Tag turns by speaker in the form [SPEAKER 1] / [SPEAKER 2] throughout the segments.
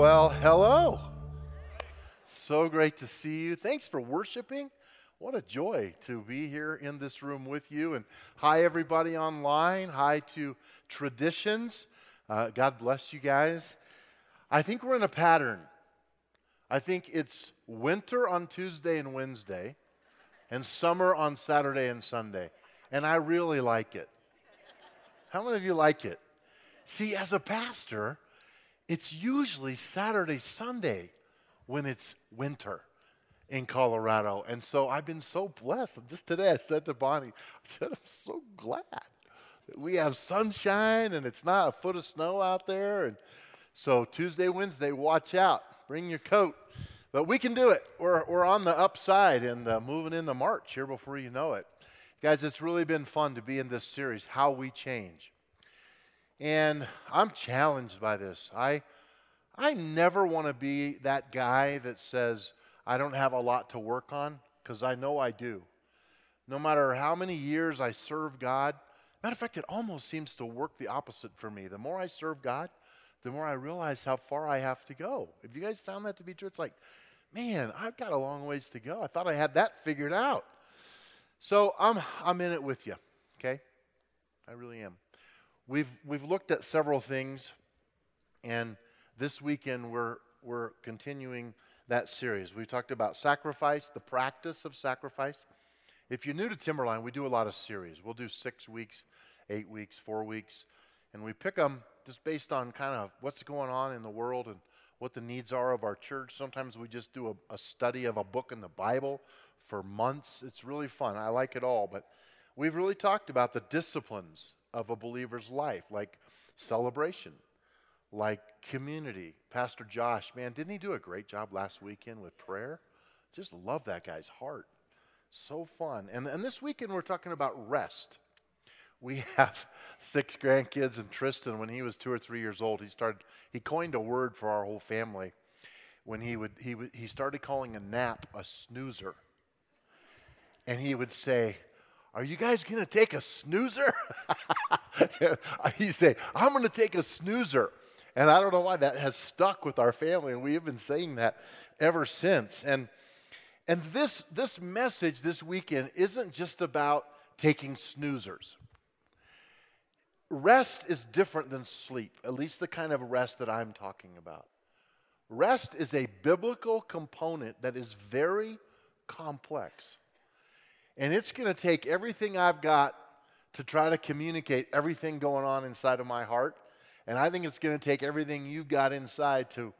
[SPEAKER 1] Well, hello. So great to see you. Thanks for worshiping. What a joy to be here in this room with you. And hi, everybody online. Hi to Traditions. Uh, God bless you guys. I think we're in a pattern. I think it's winter on Tuesday and Wednesday, and summer on Saturday and Sunday. And I really like it. How many of you like it? See, as a pastor, it's usually Saturday, Sunday when it's winter in Colorado. And so I've been so blessed. Just today I said to Bonnie, I said, I'm so glad that we have sunshine and it's not a foot of snow out there. And so Tuesday, Wednesday, watch out. Bring your coat. But we can do it. We're, we're on the upside and uh, moving into March here before you know it. Guys, it's really been fun to be in this series, How We Change. And I'm challenged by this. I, I never want to be that guy that says, I don't have a lot to work on, because I know I do. No matter how many years I serve God, matter of fact, it almost seems to work the opposite for me. The more I serve God, the more I realize how far I have to go. Have you guys found that to be true? It's like, man, I've got a long ways to go. I thought I had that figured out. So I'm, I'm in it with you, okay? I really am. We've, we've looked at several things, and this weekend we're, we're continuing that series. We talked about sacrifice, the practice of sacrifice. If you're new to Timberline, we do a lot of series. We'll do six weeks, eight weeks, four weeks, and we pick them just based on kind of what's going on in the world and what the needs are of our church. Sometimes we just do a, a study of a book in the Bible for months. It's really fun. I like it all, but we've really talked about the disciplines of a believer's life, like celebration, like community. Pastor Josh, man, didn't he do a great job last weekend with prayer? Just love that guy's heart. So fun. And, and this weekend we're talking about rest. We have six grandkids, and Tristan, when he was two or three years old, he started he coined a word for our whole family. When he would he would he started calling a nap a snoozer. And he would say, are you guys going to take a snoozer? he say, I'm going to take a snoozer. And I don't know why that has stuck with our family, and we have been saying that ever since. And, and this, this message this weekend isn't just about taking snoozers. Rest is different than sleep, at least the kind of rest that I'm talking about. Rest is a biblical component that is very complex. And it's going to take everything I've got to try to communicate everything going on inside of my heart. And I think it's going to take everything you've got inside to,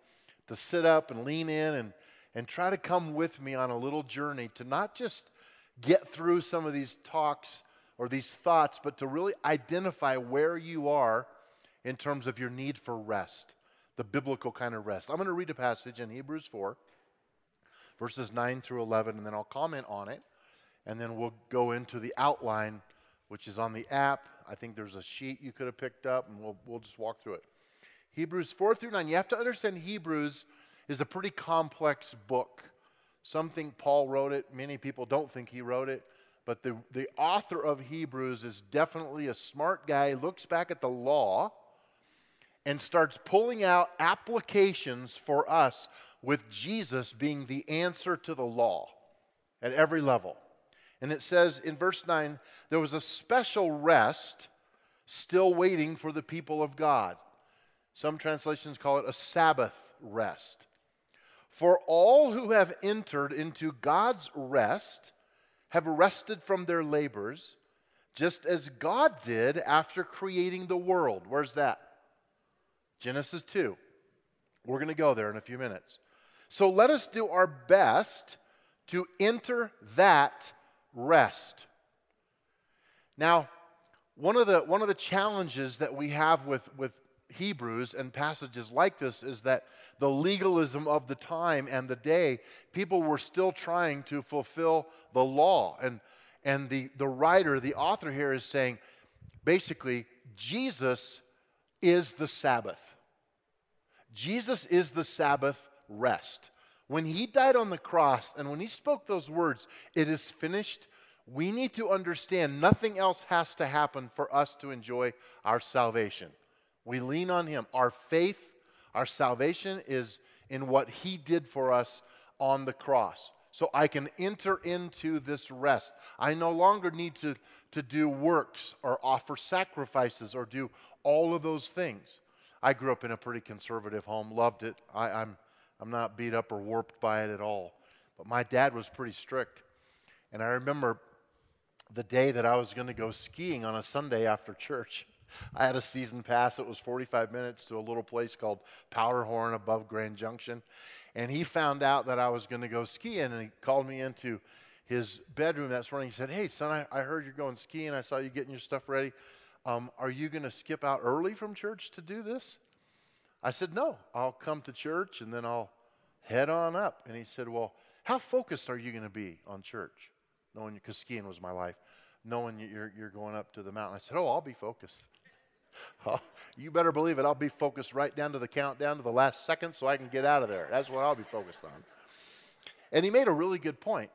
[SPEAKER 1] to sit up and lean in and, and try to come with me on a little journey to not just get through some of these talks or these thoughts, but to really identify where you are in terms of your need for rest, the biblical kind of rest. I'm going to read a passage in Hebrews 4, verses 9 through 11, and then I'll comment on it and then we'll go into the outline, which is on the app. I think there's a sheet you could have picked up, and we'll, we'll just walk through it. Hebrews 4 through 9. You have to understand Hebrews is a pretty complex book. Some think Paul wrote it, many people don't think he wrote it. But the, the author of Hebrews is definitely a smart guy, looks back at the law and starts pulling out applications for us with Jesus being the answer to the law at every level. And it says in verse 9, there was a special rest still waiting for the people of God. Some translations call it a Sabbath rest. For all who have entered into God's rest have rested from their labors, just as God did after creating the world. Where's that? Genesis 2. We're going to go there in a few minutes. So let us do our best to enter that rest. Now, one of the, one of the challenges that we have with, with Hebrews and passages like this is that the legalism of the time and the day, people were still trying to fulfill the law. And, and the, the writer, the author here is saying basically, Jesus is the Sabbath. Jesus is the Sabbath rest. When he died on the cross and when he spoke those words, it is finished, we need to understand nothing else has to happen for us to enjoy our salvation. We lean on him. Our faith, Our salvation is in what He did for us on the cross. So I can enter into this rest. I no longer need to, to do works or offer sacrifices or do all of those things. I grew up in a pretty conservative home, loved it. I, I'm, I'm not beat up or warped by it at all. But my dad was pretty strict. And I remember the day that I was going to go skiing on a Sunday after church. I had a season pass. It was 45 minutes to a little place called Powderhorn above Grand Junction. And he found out that I was going to go skiing and he called me into his bedroom that morning. He said, Hey, son, I, I heard you're going skiing. I saw you getting your stuff ready. Um, are you going to skip out early from church to do this? I said, No, I'll come to church and then I'll head on up. And he said, Well, how focused are you going to be on church? Knowing because skiing was my life, knowing you're, you're going up to the mountain. I said, Oh, I'll be focused. Oh, you better believe it. I'll be focused right down to the countdown to the last second so I can get out of there. That's what I'll be focused on. And he made a really good point.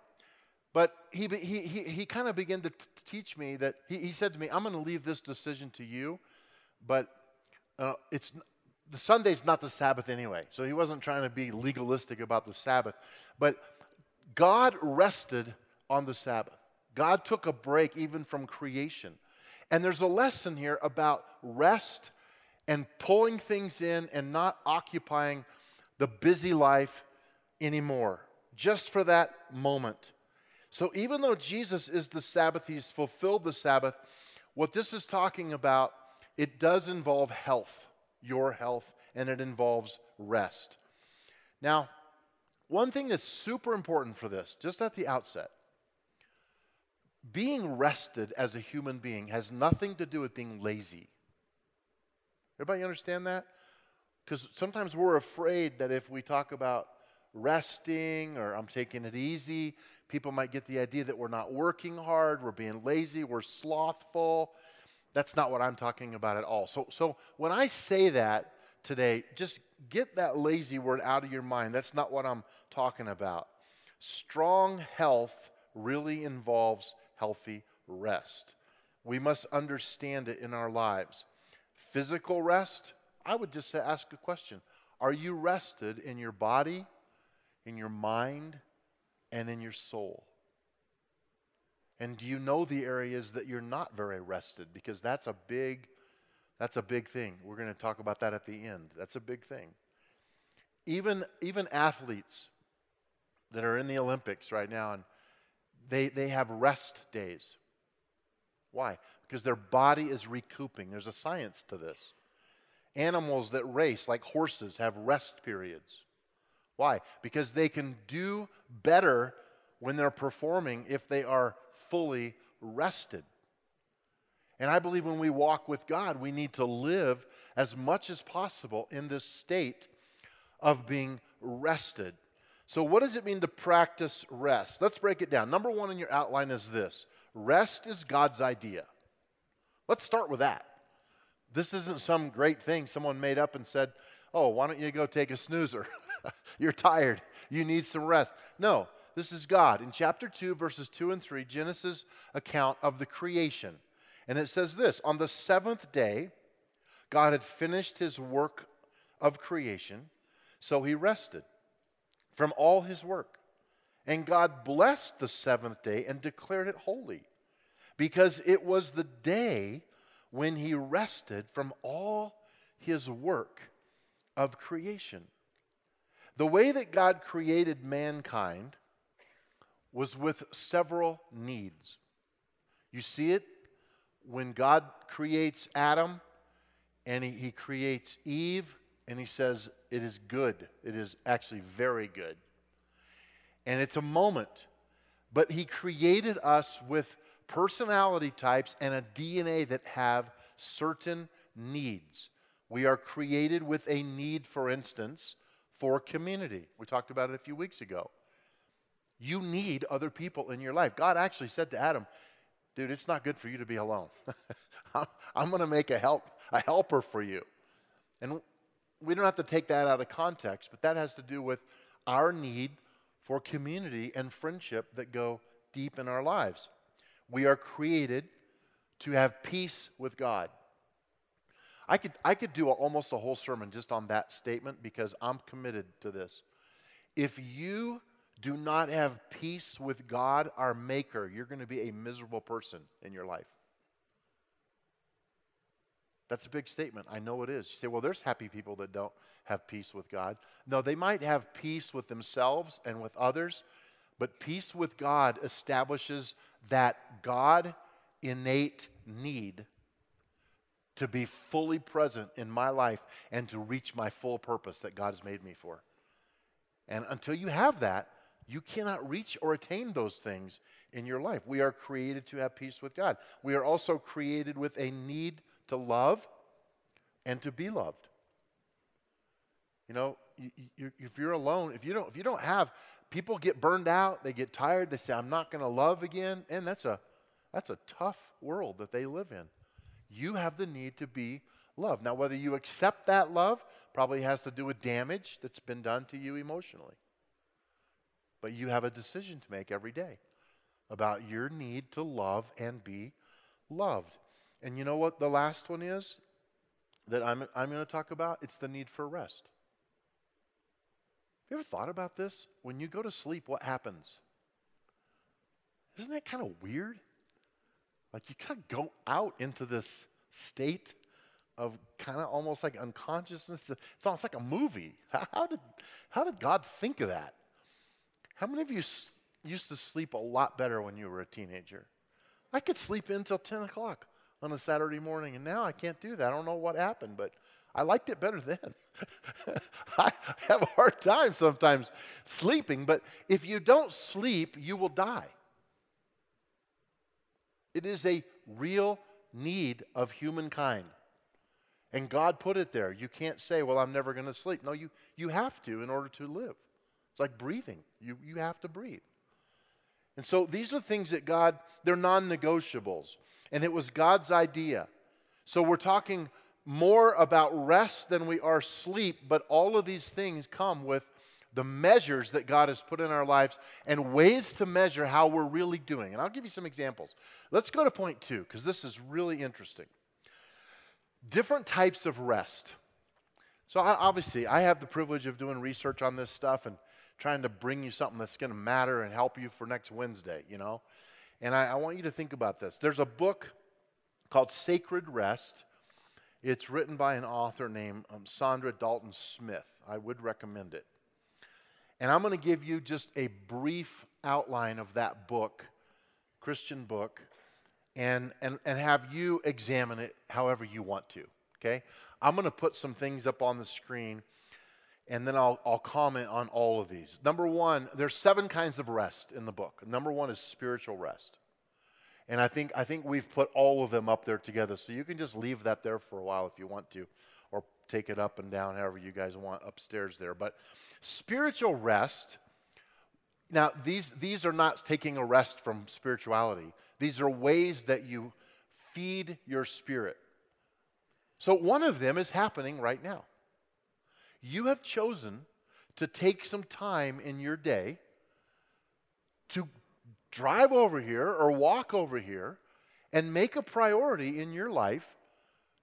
[SPEAKER 1] But he, he, he, he kind of began to t- teach me that he, he said to me, I'm going to leave this decision to you, but uh, it's, the Sunday's not the Sabbath anyway. So he wasn't trying to be legalistic about the Sabbath. But God rested on the Sabbath. God took a break even from creation. And there's a lesson here about rest and pulling things in and not occupying the busy life anymore, just for that moment. So, even though Jesus is the Sabbath, he's fulfilled the Sabbath, what this is talking about, it does involve health, your health, and it involves rest. Now, one thing that's super important for this, just at the outset, being rested as a human being has nothing to do with being lazy. Everybody understand that? Because sometimes we're afraid that if we talk about resting or I'm taking it easy, people might get the idea that we're not working hard, we're being lazy, we're slothful. That's not what I'm talking about at all. So, so when I say that today, just get that lazy word out of your mind. That's not what I'm talking about. Strong health really involves healthy rest. We must understand it in our lives. Physical rest, I would just ask a question Are you rested in your body, in your mind, and in your soul? And do you know the areas that you're not very rested? Because that's a big, that's a big thing. We're going to talk about that at the end. That's a big thing. Even, even athletes that are in the Olympics right now and they, they have rest days. Why? Because their body is recouping. There's a science to this. Animals that race, like horses, have rest periods. Why? Because they can do better when they're performing if they are fully rested. And I believe when we walk with God, we need to live as much as possible in this state of being rested. So, what does it mean to practice rest? Let's break it down. Number one in your outline is this rest is God's idea. Let's start with that. This isn't some great thing someone made up and said, oh, why don't you go take a snoozer? You're tired. You need some rest. No, this is God. In chapter 2, verses 2 and 3, Genesis account of the creation. And it says this On the seventh day, God had finished his work of creation, so he rested from all his work. And God blessed the seventh day and declared it holy, because it was the day when he rested from all his work of creation. The way that God created mankind was with several needs. You see it when God creates Adam and he, he creates Eve and he says, It is good. It is actually very good. And it's a moment. But he created us with personality types and a DNA that have certain needs. We are created with a need, for instance, for community. We talked about it a few weeks ago. You need other people in your life. God actually said to Adam, dude, it's not good for you to be alone. I'm going to make a help a helper for you. And we don't have to take that out of context, but that has to do with our need for community and friendship that go deep in our lives. We are created to have peace with God. I could, I could do a, almost a whole sermon just on that statement because I'm committed to this. If you do not have peace with God, our Maker, you're going to be a miserable person in your life. That's a big statement. I know it is. You say, well, there's happy people that don't have peace with God. No, they might have peace with themselves and with others, but peace with God establishes that God innate need to be fully present in my life and to reach my full purpose that God has made me for. And until you have that, you cannot reach or attain those things in your life. We are created to have peace with God. We are also created with a need to love and to be loved. You know, you, you, if you're alone, if you don't, if you don't have, people get burned out, they get tired, they say, "I'm not going to love again," and that's a that's a tough world that they live in. You have the need to be loved. Now, whether you accept that love probably has to do with damage that's been done to you emotionally. But you have a decision to make every day about your need to love and be loved. And you know what the last one is that I'm, I'm going to talk about? It's the need for rest. Have you ever thought about this? When you go to sleep, what happens? Isn't that kind of weird? Like you kind of go out into this state of kind of almost like unconsciousness. It's almost like a movie. How did, how did God think of that? How many of you used to sleep a lot better when you were a teenager? I could sleep until 10 o'clock on a Saturday morning, and now I can't do that. I don't know what happened, but I liked it better then. I have a hard time sometimes sleeping, but if you don't sleep, you will die. It is a real need of humankind. And God put it there. You can't say, well, I'm never going to sleep. No, you, you have to in order to live. It's like breathing. You, you have to breathe. And so these are things that God, they're non negotiables. And it was God's idea. So we're talking more about rest than we are sleep, but all of these things come with the measures that God has put in our lives and ways to measure how we're really doing. And I'll give you some examples. Let's go to point two, because this is really interesting. Different types of rest. So, I, obviously, I have the privilege of doing research on this stuff and trying to bring you something that's going to matter and help you for next Wednesday, you know? And I, I want you to think about this. There's a book called Sacred Rest. It's written by an author named um, Saundra Dalton Smith. I would recommend it. And I'm going to give you just a brief outline of that book, Christian book, and, and, and have you examine it however you want to. Okay? I'm going to put some things up on the screen and then I'll, I'll comment on all of these. Number one, there's seven kinds of rest in the book. Number one is spiritual rest. And I think, I think we've put all of them up there together. So you can just leave that there for a while if you want to, or take it up and down however you guys want upstairs there. But spiritual rest, now these, these are not taking a rest from spirituality, these are ways that you feed your spirit. So one of them is happening right now you have chosen to take some time in your day to drive over here or walk over here and make a priority in your life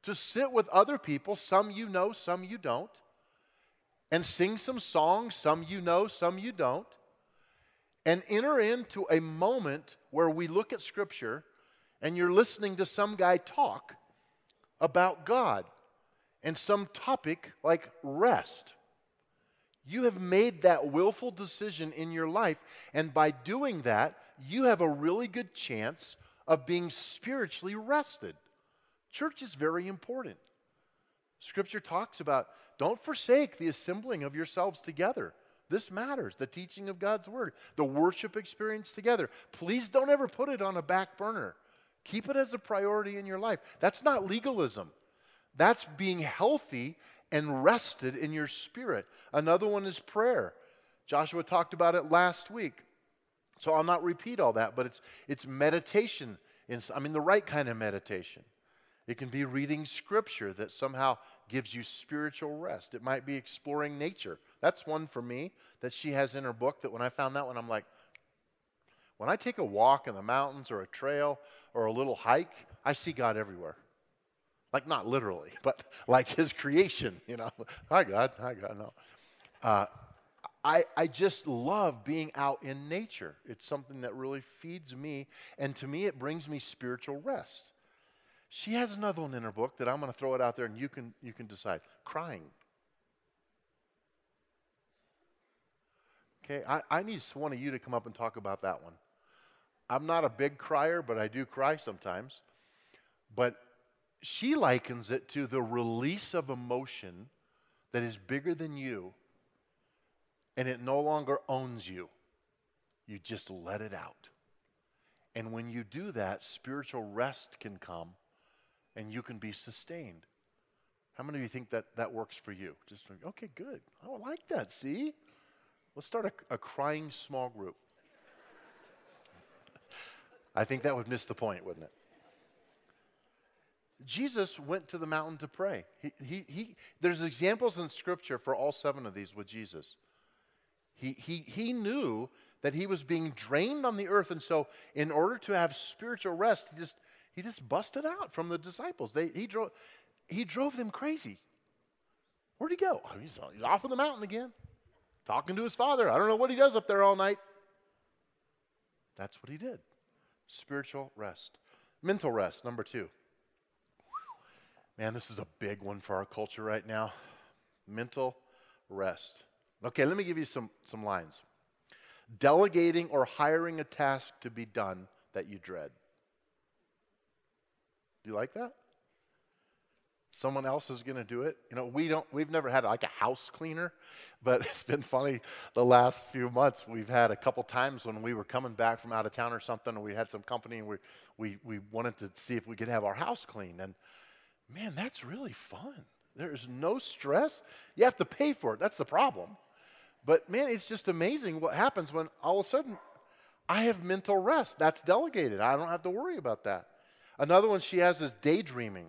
[SPEAKER 1] to sit with other people, some you know, some you don't, and sing some songs, some you know, some you don't, and enter into a moment where we look at Scripture and you're listening to some guy talk about God and some topic like rest. You have made that willful decision in your life, and by doing that, you have a really good chance of being spiritually rested. Church is very important. Scripture talks about don't forsake the assembling of yourselves together. This matters, the teaching of God's word, the worship experience together. Please don't ever put it on a back burner. Keep it as a priority in your life. That's not legalism. That's being healthy and rested in your spirit. Another one is prayer. Joshua talked about it last week. So I'll not repeat all that, but it's, it's meditation. In, I mean, the right kind of meditation. It can be reading scripture that somehow gives you spiritual rest. It might be exploring nature. That's one for me that she has in her book that when I found that one, I'm like, when I take a walk in the mountains or a trail or a little hike, I see God everywhere. Like, not literally, but like his creation, you know. Hi, God. Hi, God. No. Uh, I, I just love being out in nature. It's something that really feeds me, and to me, it brings me spiritual rest. She has another one in her book that I'm going to throw it out there, and you can, you can decide. Crying. Okay, I, I need one of you to come up and talk about that one. I'm not a big crier, but I do cry sometimes. But she likens it to the release of emotion that is bigger than you, and it no longer owns you. You just let it out. And when you do that, spiritual rest can come and you can be sustained. How many of you think that that works for you? Just okay, good. I like that. See? Let's start a, a crying small group. I think that would miss the point, wouldn't it? Jesus went to the mountain to pray. He, he, he, there's examples in Scripture for all seven of these with Jesus. He, he, he knew that he was being drained on the earth, and so in order to have spiritual rest, he just, he just busted out from the disciples. They, he, drove, he drove them crazy. Where'd he go? Oh, he's off on the mountain again talking to his father. I don't know what he does up there all night. That's what he did. Spiritual rest. Mental rest, number two. Man, this is a big one for our culture right now. Mental rest. Okay, let me give you some, some lines. Delegating or hiring a task to be done that you dread. Do you like that? someone else is going to do it. You know, we don't, we've never had like a house cleaner, but it's been funny the last few months. We've had a couple times when we were coming back from out of town or something, and we had some company and we, we, we wanted to see if we could have our house cleaned. And man, that's really fun. There's no stress. You have to pay for it. That's the problem. But man, it's just amazing what happens when all of a sudden I have mental rest. That's delegated. I don't have to worry about that. Another one she has is daydreaming.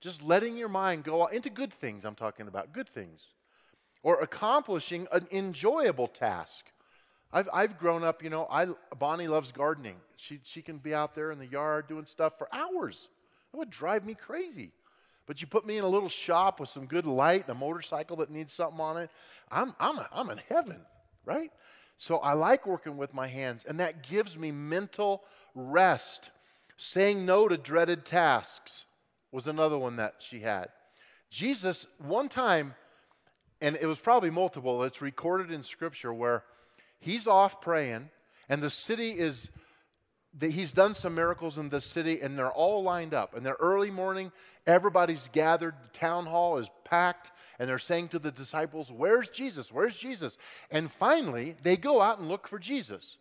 [SPEAKER 1] Just letting your mind go into good things, I'm talking about, good things. Or accomplishing an enjoyable task. I've, I've grown up, you know, I, Bonnie loves gardening. She, she can be out there in the yard doing stuff for hours. It would drive me crazy. But you put me in a little shop with some good light and a motorcycle that needs something on it, I'm, I'm, I'm in heaven, right? So I like working with my hands, and that gives me mental rest, saying no to dreaded tasks was another one that she had. Jesus, one time, and it was probably multiple, it's recorded in Scripture where he's off praying, and the city is, he's done some miracles in the city, and they're all lined up. And they're early morning, everybody's gathered, the town hall is packed, and they're saying to the disciples, Where's Jesus? Where's Jesus? And finally, they go out and look for Jesus.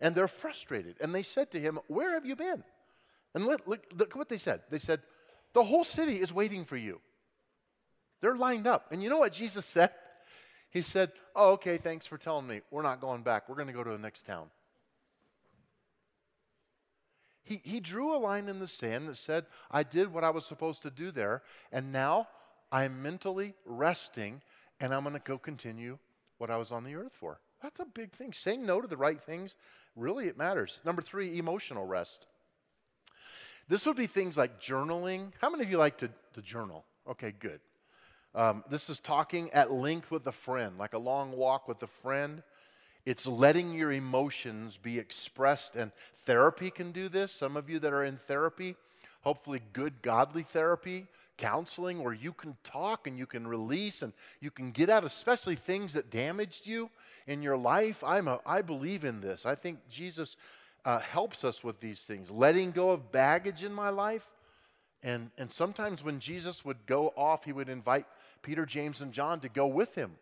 [SPEAKER 1] And they're frustrated. And they said to him, Where have you been? And look, look, look what they said. They said, the whole city is waiting for you. They're lined up. And you know what Jesus said? He said, Oh, okay, thanks for telling me. We're not going back. We're going to go to the next town. He, he drew a line in the sand that said, I did what I was supposed to do there, and now I'm mentally resting, and I'm going to go continue what I was on the earth for. That's a big thing. Saying no to the right things, really, it matters. Number three, emotional rest. This would be things like journaling. How many of you like to, to journal? Okay, good. Um, this is talking at length with a friend, like a long walk with a friend. It's letting your emotions be expressed, and therapy can do this. Some of you that are in therapy, hopefully, good, godly therapy, counseling, where you can talk and you can release and you can get out, especially things that damaged you in your life. I'm a, I believe in this. I think Jesus uh, helps us with these things. Letting go of baggage in my life. And, and sometimes when Jesus would go off, he would invite Peter, James, and John to go with him.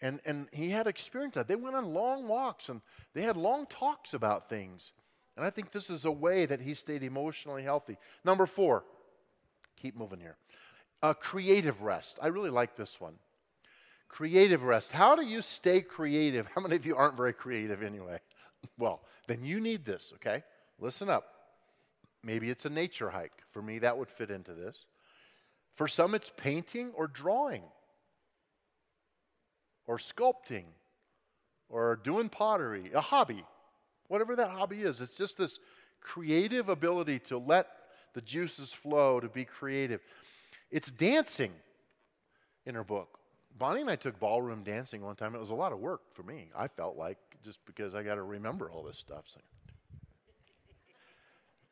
[SPEAKER 1] And, and he had experience that. They went on long walks and they had long talks about things. And I think this is a way that he stayed emotionally healthy. Number four, keep moving here. A creative rest. I really like this one. Creative rest. How do you stay creative? How many of you aren't very creative anyway? Well, then you need this, okay? Listen up. Maybe it's a nature hike. For me, that would fit into this. For some, it's painting or drawing or sculpting or doing pottery, a hobby, whatever that hobby is. It's just this creative ability to let the juices flow, to be creative. It's dancing in her book. Bonnie and I took ballroom dancing one time. It was a lot of work for me, I felt like, just because I got to remember all this stuff.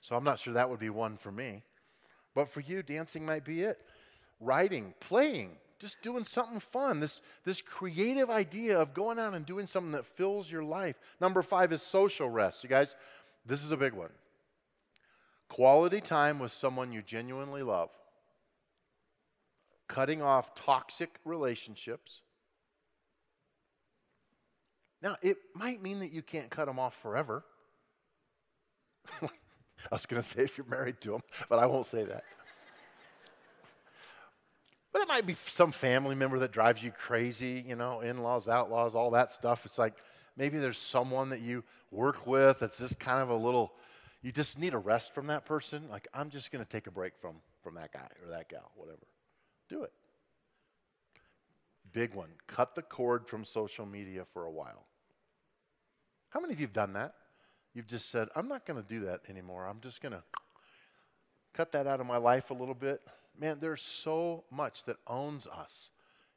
[SPEAKER 1] So I'm not sure that would be one for me. But for you, dancing might be it. Writing, playing, just doing something fun. This, this creative idea of going out and doing something that fills your life. Number five is social rest. You guys, this is a big one. Quality time with someone you genuinely love, cutting off toxic relationships. Now, it might mean that you can't cut them off forever. I was going to say if you're married to them, but I won't say that. But it might be some family member that drives you crazy, you know, in laws, outlaws, all that stuff. It's like maybe there's someone that you work with that's just kind of a little, you just need a rest from that person. Like, I'm just going to take a break from, from that guy or that gal, whatever. Do it. Big one cut the cord from social media for a while. How many of you have done that? You've just said, I'm not going to do that anymore. I'm just going to cut that out of my life a little bit man, there's so much that owns us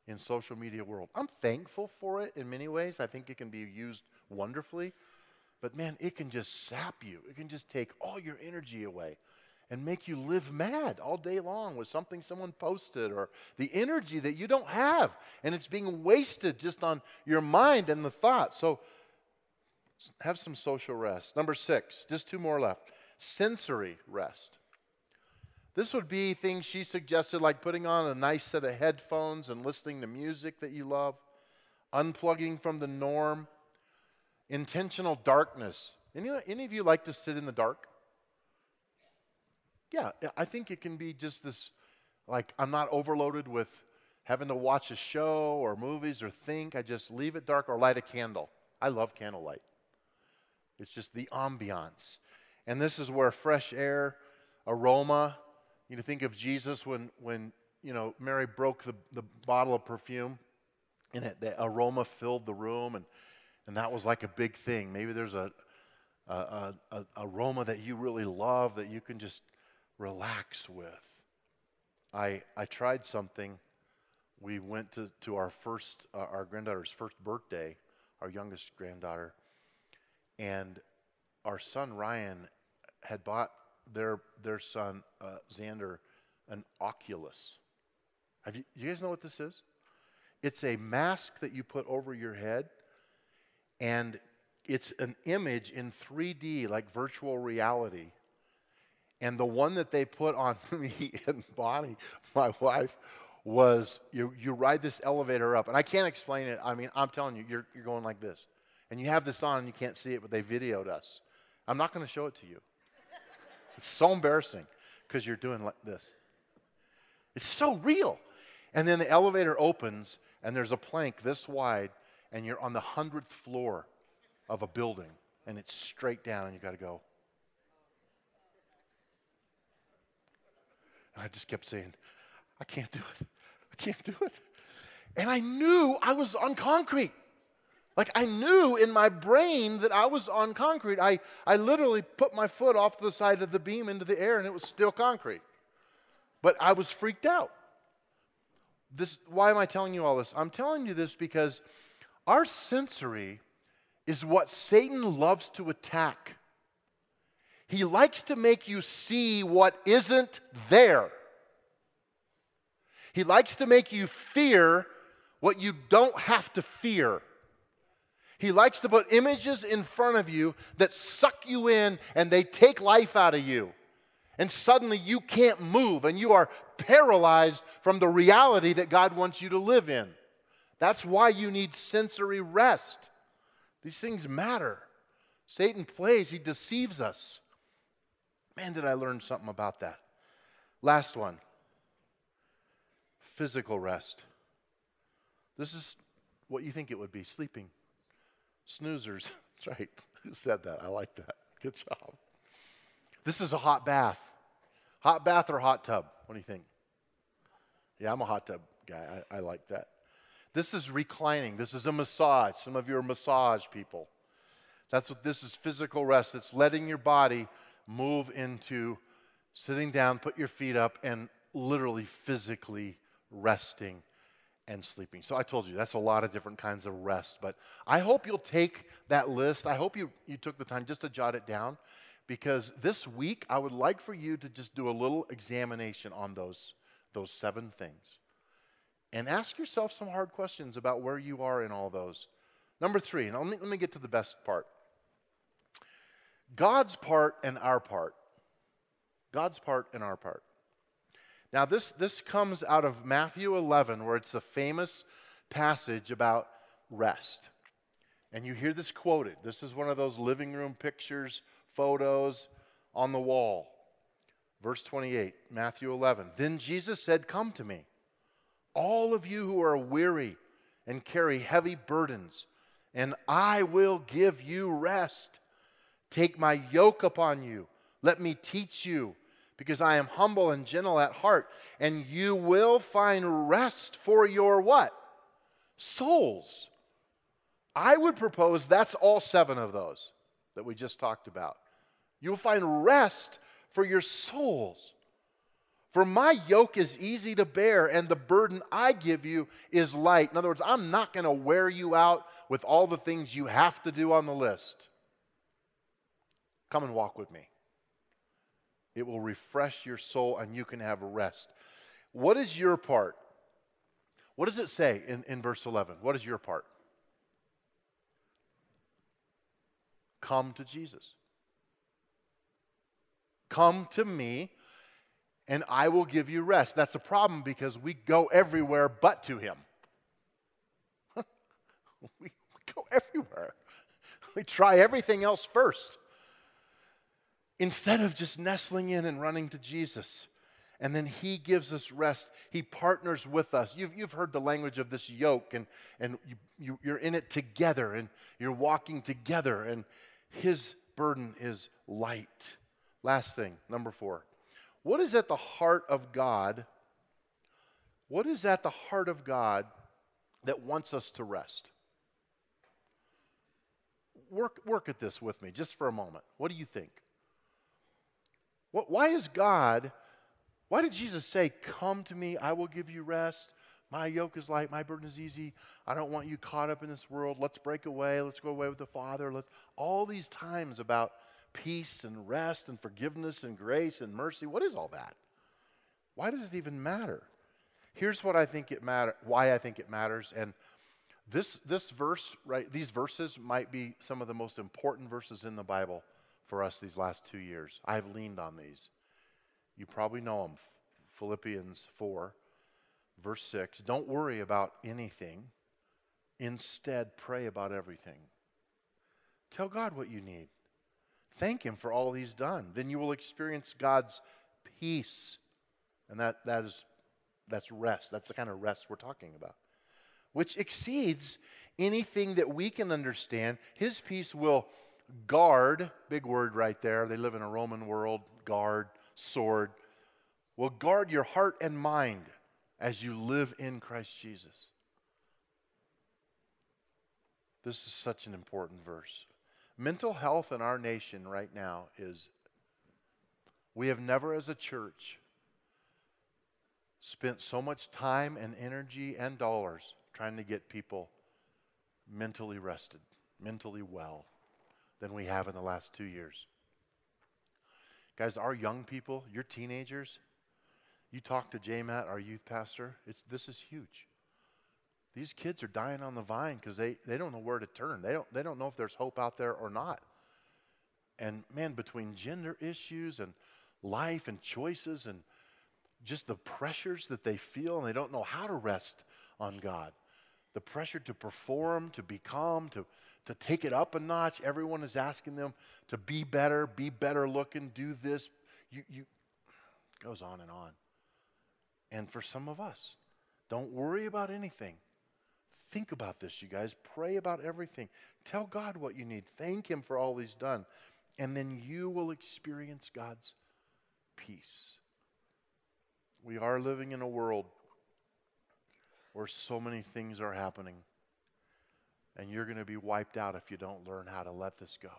[SPEAKER 1] in social media world. I'm thankful for it in many ways. I think it can be used wonderfully. But man, it can just sap you. It can just take all your energy away and make you live mad all day long with something someone posted or the energy that you don't have and it's being wasted just on your mind and the thoughts. So have some social rest. Number 6, just two more left. Sensory rest. This would be things she suggested, like putting on a nice set of headphones and listening to music that you love, unplugging from the norm, intentional darkness. Any, any of you like to sit in the dark? Yeah, I think it can be just this like, I'm not overloaded with having to watch a show or movies or think. I just leave it dark or light a candle. I love candlelight. It's just the ambiance. And this is where fresh air, aroma, you know, think of Jesus when, when you know, Mary broke the, the bottle of perfume and it, the aroma filled the room, and, and that was like a big thing. Maybe there's a, a, a, a aroma that you really love that you can just relax with. I, I tried something. We went to, to our first, uh, our granddaughter's first birthday, our youngest granddaughter, and our son Ryan had bought their, their son, uh, Xander, an Oculus. Have you, you guys know what this is? It's a mask that you put over your head, and it's an image in 3D, like virtual reality. And the one that they put on me and Bonnie, my wife, was you, you ride this elevator up. And I can't explain it. I mean, I'm telling you, you're, you're going like this. And you have this on and you can't see it, but they videoed us. I'm not going to show it to you. It's so embarrassing because you're doing like this. It's so real. And then the elevator opens, and there's a plank this wide, and you're on the hundredth floor of a building, and it's straight down, and you got to go. And I just kept saying, I can't do it. I can't do it. And I knew I was on concrete. Like I knew in my brain that I was on concrete. I, I literally put my foot off the side of the beam into the air and it was still concrete. But I was freaked out. This, why am I telling you all this? I'm telling you this because our sensory is what Satan loves to attack. He likes to make you see what isn't there. He likes to make you fear what you don't have to fear. He likes to put images in front of you that suck you in and they take life out of you. And suddenly you can't move and you are paralyzed from the reality that God wants you to live in. That's why you need sensory rest. These things matter. Satan plays, he deceives us. Man, did I learn something about that. Last one physical rest. This is what you think it would be sleeping. Snoozers. That's right. Who said that? I like that. Good job. This is a hot bath. Hot bath or hot tub? What do you think? Yeah, I'm a hot tub guy. I, I like that. This is reclining. This is a massage. Some of you are massage people. That's what this is physical rest. It's letting your body move into sitting down, put your feet up, and literally physically resting and sleeping. So I told you that's a lot of different kinds of rest, but I hope you'll take that list. I hope you, you took the time just to jot it down because this week I would like for you to just do a little examination on those, those seven things and ask yourself some hard questions about where you are in all those. Number three, and let me, let me get to the best part God's part and our part. God's part and our part. Now, this, this comes out of Matthew 11, where it's a famous passage about rest. And you hear this quoted. This is one of those living room pictures, photos on the wall. Verse 28, Matthew 11. Then Jesus said, Come to me, all of you who are weary and carry heavy burdens, and I will give you rest. Take my yoke upon you. Let me teach you, because I am humble and gentle at heart, and you will find rest for your what? Souls. I would propose that's all seven of those that we just talked about. You'll find rest for your souls. For my yoke is easy to bear, and the burden I give you is light. In other words, I'm not going to wear you out with all the things you have to do on the list. Come and walk with me. It will refresh your soul and you can have rest. What is your part? What does it say in, in verse 11? What is your part? Come to Jesus. Come to me and I will give you rest. That's a problem because we go everywhere but to Him. we go everywhere. We try everything else first instead of just nestling in and running to Jesus. And then he gives us rest. He partners with us. You've, you've heard the language of this yoke, and, and you, you, you're in it together, and you're walking together, and his burden is light. Last thing, number four. What is at the heart of God? What is at the heart of God that wants us to rest? Work, work at this with me just for a moment. What do you think? Why is God, why did Jesus say, Come to me, I will give you rest? My yoke is light, my burden is easy. I don't want you caught up in this world. Let's break away. Let's go away with the Father. Let's, all these times about peace and rest and forgiveness and grace and mercy. What is all that? Why does it even matter? Here's what I think it matter why I think it matters. And this this verse, right, these verses might be some of the most important verses in the Bible for us these last two years. I've leaned on these. You probably know them Philippians 4, verse 6. Don't worry about anything, instead, pray about everything. Tell God what you need. Thank Him for all He's done. Then you will experience God's peace. And that, that is, that's rest. That's the kind of rest we're talking about, which exceeds anything that we can understand. His peace will guard, big word right there. They live in a Roman world, guard, sword, will guard your heart and mind as you live in Christ Jesus. This is such an important verse. Mental health in our nation right now is we have never, as a church, spent so much time and energy and dollars trying to get people mentally rested, mentally well than we have in the last two years. Guys, our young people, your teenagers, you talk to J Matt, our youth pastor, it's, this is huge. These kids are dying on the vine because they, they don't know where to turn. They don't, they don't know if there's hope out there or not. And man, between gender issues and life and choices and just the pressures that they feel, and they don't know how to rest on God. The pressure to perform, to become, to, to take it up a notch. Everyone is asking them to be better, be better looking, do this. You, you goes on and on. And for some of us, don't worry about anything. Think about this, you guys. Pray about everything. Tell God what you need. Thank Him for all He's done. And then you will experience God's peace. We are living in a world where so many things are happening and you're going to be wiped out if you don't learn how to let this go.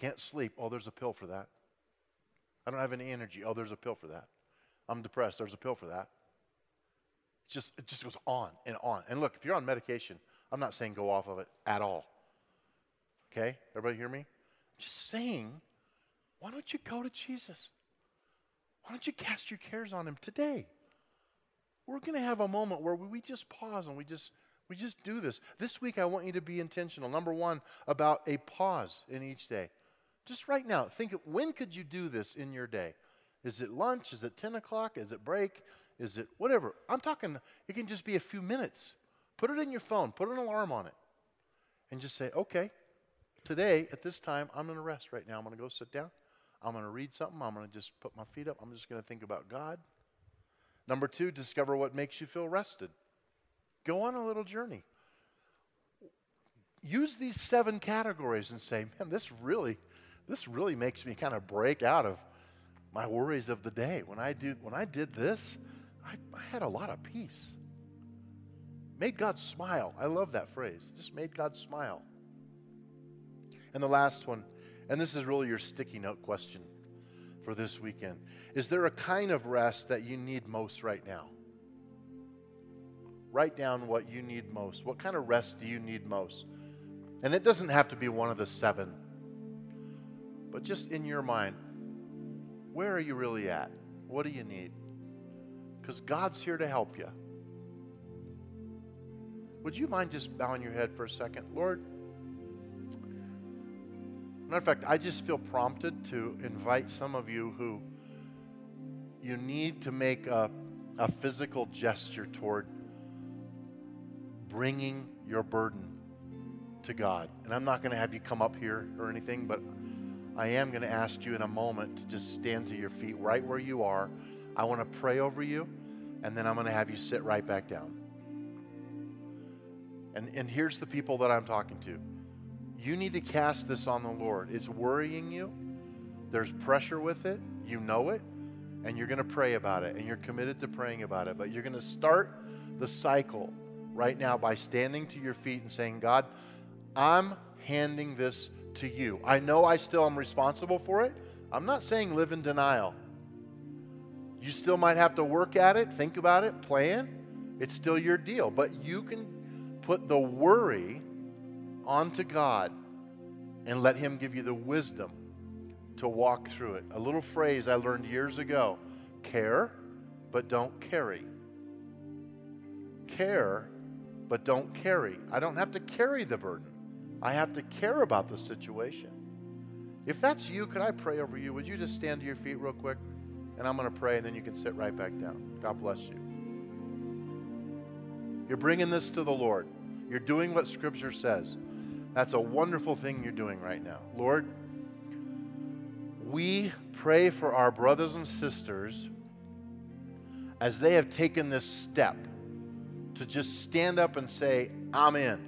[SPEAKER 1] Can't sleep. Oh, there's a pill for that. I don't have any energy. Oh, there's a pill for that. I'm depressed. There's a pill for that. It just, it just goes on and on. And look, if you're on medication, I'm not saying go off of it at all. Okay? Everybody hear me? I'm just saying, why don't you go to Jesus? Why don't you cast your cares on him today? We're going to have a moment where we just pause and we just we just do this. This week I want you to be intentional. Number 1 about a pause in each day. Just right now, think of when could you do this in your day? Is it lunch? Is it 10 o'clock? Is it break? Is it whatever? I'm talking, it can just be a few minutes. Put it in your phone, put an alarm on it, and just say, okay, today at this time, I'm going to rest right now. I'm going to go sit down. I'm going to read something. I'm going to just put my feet up. I'm just going to think about God. Number two, discover what makes you feel rested. Go on a little journey. Use these seven categories and say, man, this really, this really makes me kind of break out of my worries of the day. When I did, when I did this, I, I had a lot of peace. Made God smile. I love that phrase. Just made God smile. And the last one, and this is really your sticky note question for this weekend Is there a kind of rest that you need most right now? Write down what you need most. What kind of rest do you need most? And it doesn't have to be one of the seven, but just in your mind, where are you really at? What do you need? Because God's here to help you. Would you mind just bowing your head for a second? Lord, matter of fact, I just feel prompted to invite some of you who you need to make a, a physical gesture toward bringing your burden to God. And I'm not going to have you come up here or anything, but I am going to ask you in a moment to just stand to your feet right where you are. I want to pray over you, and then I'm going to have you sit right back down. And, and here's the people that I'm talking to. You need to cast this on the Lord. It's worrying you, there's pressure with it, you know it, and you're going to pray about it, and you're committed to praying about it. But you're going to start the cycle right now by standing to your feet and saying, God, I'm handing this to you. I know I still am responsible for it. I'm not saying live in denial. You still might have to work at it, think about it, plan. It's still your deal. But you can put the worry onto God and let Him give you the wisdom to walk through it. A little phrase I learned years ago care, but don't carry. Care, but don't carry. I don't have to carry the burden. I have to care about the situation. If that's you, could I pray over you? Would you just stand to your feet real quick? And I'm going to pray, and then you can sit right back down. God bless you. You're bringing this to the Lord. You're doing what Scripture says. That's a wonderful thing you're doing right now. Lord, we pray for our brothers and sisters as they have taken this step to just stand up and say, I'm in.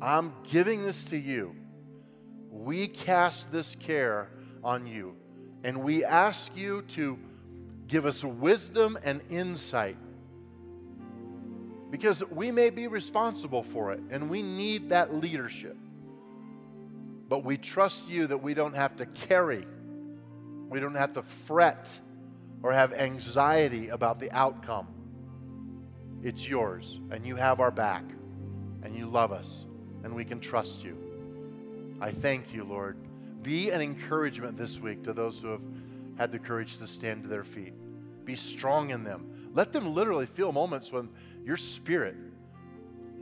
[SPEAKER 1] I'm giving this to you. We cast this care on you. And we ask you to give us wisdom and insight. Because we may be responsible for it and we need that leadership. But we trust you that we don't have to carry, we don't have to fret or have anxiety about the outcome. It's yours, and you have our back, and you love us and we can trust you. I thank you, Lord. Be an encouragement this week to those who have had the courage to stand to their feet. Be strong in them. Let them literally feel moments when your spirit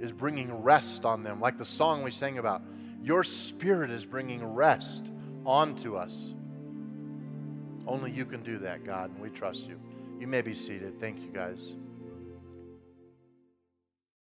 [SPEAKER 1] is bringing rest on them, like the song we sang about. Your spirit is bringing rest onto us. Only you can do that, God, and we trust you. You may be seated. Thank you, guys.